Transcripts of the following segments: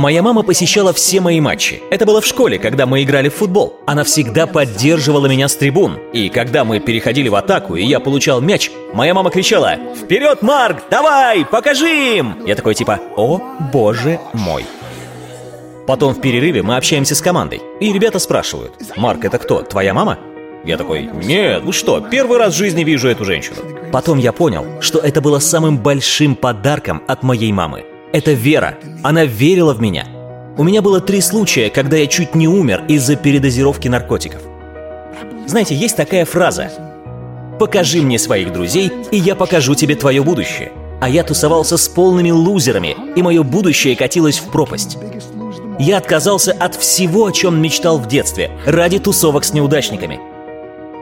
Моя мама посещала все мои матчи. Это было в школе, когда мы играли в футбол. Она всегда поддерживала меня с трибун. И когда мы переходили в атаку, и я получал мяч, моя мама кричала «Вперед, Марк! Давай! Покажи им!» Я такой типа «О, боже мой!» Потом в перерыве мы общаемся с командой. И ребята спрашивают «Марк, это кто? Твоя мама?» Я такой, нет, ну что, первый раз в жизни вижу эту женщину. Потом я понял, что это было самым большим подарком от моей мамы. Это вера. Она верила в меня. У меня было три случая, когда я чуть не умер из-за передозировки наркотиков. Знаете, есть такая фраза «Покажи мне своих друзей, и я покажу тебе твое будущее». А я тусовался с полными лузерами, и мое будущее катилось в пропасть. Я отказался от всего, о чем мечтал в детстве, ради тусовок с неудачниками –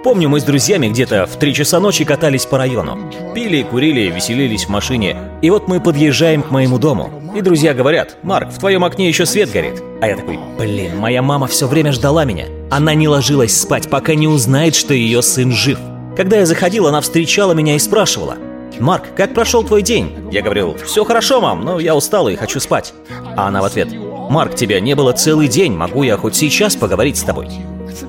Помню, мы с друзьями где-то в три часа ночи катались по району. Пили, курили, веселились в машине. И вот мы подъезжаем к моему дому. И друзья говорят, Марк, в твоем окне еще свет горит. А я такой, блин, моя мама все время ждала меня. Она не ложилась спать, пока не узнает, что ее сын жив. Когда я заходил, она встречала меня и спрашивала, «Марк, как прошел твой день?» Я говорил, «Все хорошо, мам, но я устал и хочу спать». А она в ответ, «Марк, тебя не было целый день, могу я хоть сейчас поговорить с тобой?»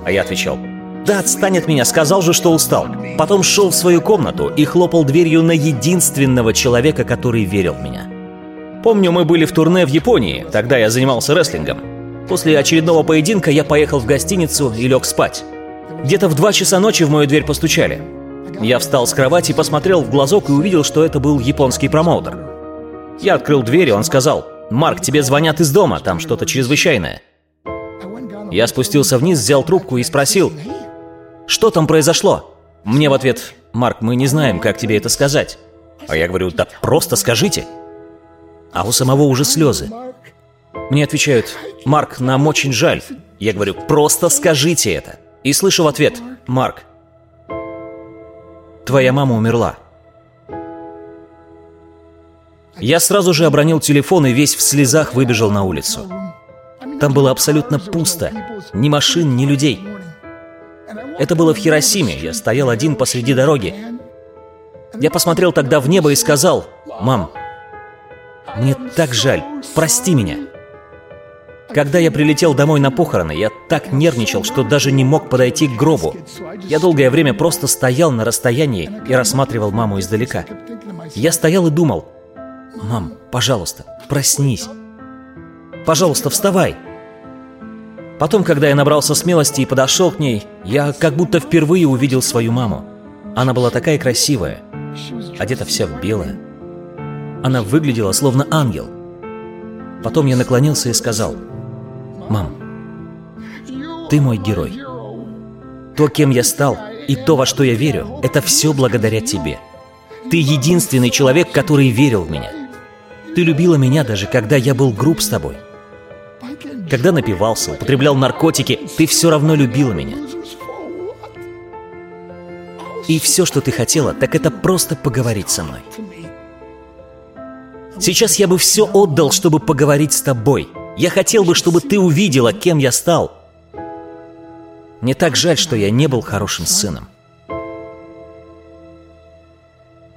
А я отвечал, да отстань от меня, сказал же, что устал. Потом шел в свою комнату и хлопал дверью на единственного человека, который верил в меня. Помню, мы были в турне в Японии, тогда я занимался рестлингом. После очередного поединка я поехал в гостиницу и лег спать. Где-то в два часа ночи в мою дверь постучали. Я встал с кровати, посмотрел в глазок и увидел, что это был японский промоутер. Я открыл дверь, и он сказал, «Марк, тебе звонят из дома, там что-то чрезвычайное». Я спустился вниз, взял трубку и спросил, что там произошло?» Мне в ответ, «Марк, мы не знаем, как тебе это сказать». А я говорю, «Да просто скажите». А у самого уже слезы. Мне отвечают, «Марк, нам очень жаль». Я говорю, «Просто скажите это». И слышу в ответ, «Марк, твоя мама умерла». Я сразу же обронил телефон и весь в слезах выбежал на улицу. Там было абсолютно пусто. Ни машин, ни людей. Это было в Хиросиме, я стоял один посреди дороги. Я посмотрел тогда в небо и сказал, «Мам, мне так жаль, прости меня». Когда я прилетел домой на похороны, я так нервничал, что даже не мог подойти к гробу. Я долгое время просто стоял на расстоянии и рассматривал маму издалека. Я стоял и думал, «Мам, пожалуйста, проснись. Пожалуйста, вставай». Потом, когда я набрался смелости и подошел к ней, я как будто впервые увидел свою маму. Она была такая красивая, одета вся в белое. Она выглядела словно ангел. Потом я наклонился и сказал, «Мам, ты мой герой. То, кем я стал, и то, во что я верю, это все благодаря тебе. Ты единственный человек, который верил в меня. Ты любила меня даже, когда я был груб с тобой. Когда напивался, употреблял наркотики, ты все равно любила меня. И все, что ты хотела, так это просто поговорить со мной. Сейчас я бы все отдал, чтобы поговорить с тобой. Я хотел бы, чтобы ты увидела, кем я стал. Мне так жаль, что я не был хорошим сыном.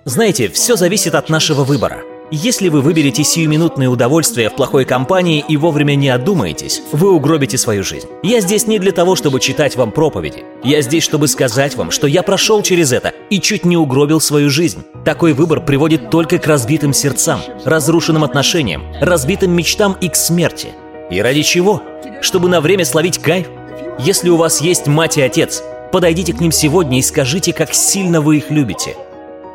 Знаете, все зависит от нашего выбора – если вы выберете сиюминутное удовольствие в плохой компании и вовремя не одумаетесь, вы угробите свою жизнь. Я здесь не для того, чтобы читать вам проповеди. Я здесь, чтобы сказать вам, что я прошел через это и чуть не угробил свою жизнь. Такой выбор приводит только к разбитым сердцам, разрушенным отношениям, разбитым мечтам и к смерти. И ради чего? Чтобы на время словить кайф? Если у вас есть мать и отец, подойдите к ним сегодня и скажите, как сильно вы их любите –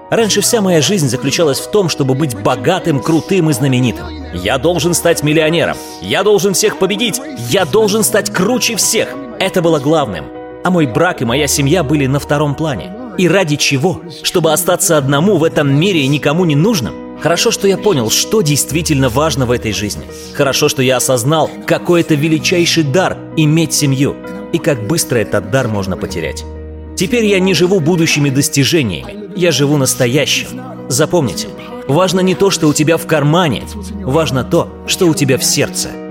Раньше вся моя жизнь заключалась в том, чтобы быть богатым, крутым и знаменитым. Я должен стать миллионером. Я должен всех победить. Я должен стать круче всех. Это было главным. А мой брак и моя семья были на втором плане. И ради чего? Чтобы остаться одному в этом мире и никому не нужным? Хорошо, что я понял, что действительно важно в этой жизни. Хорошо, что я осознал, какой это величайший дар – иметь семью. И как быстро этот дар можно потерять. Теперь я не живу будущими достижениями, я живу настоящим. Запомните, важно не то, что у тебя в кармане, важно то, что у тебя в сердце –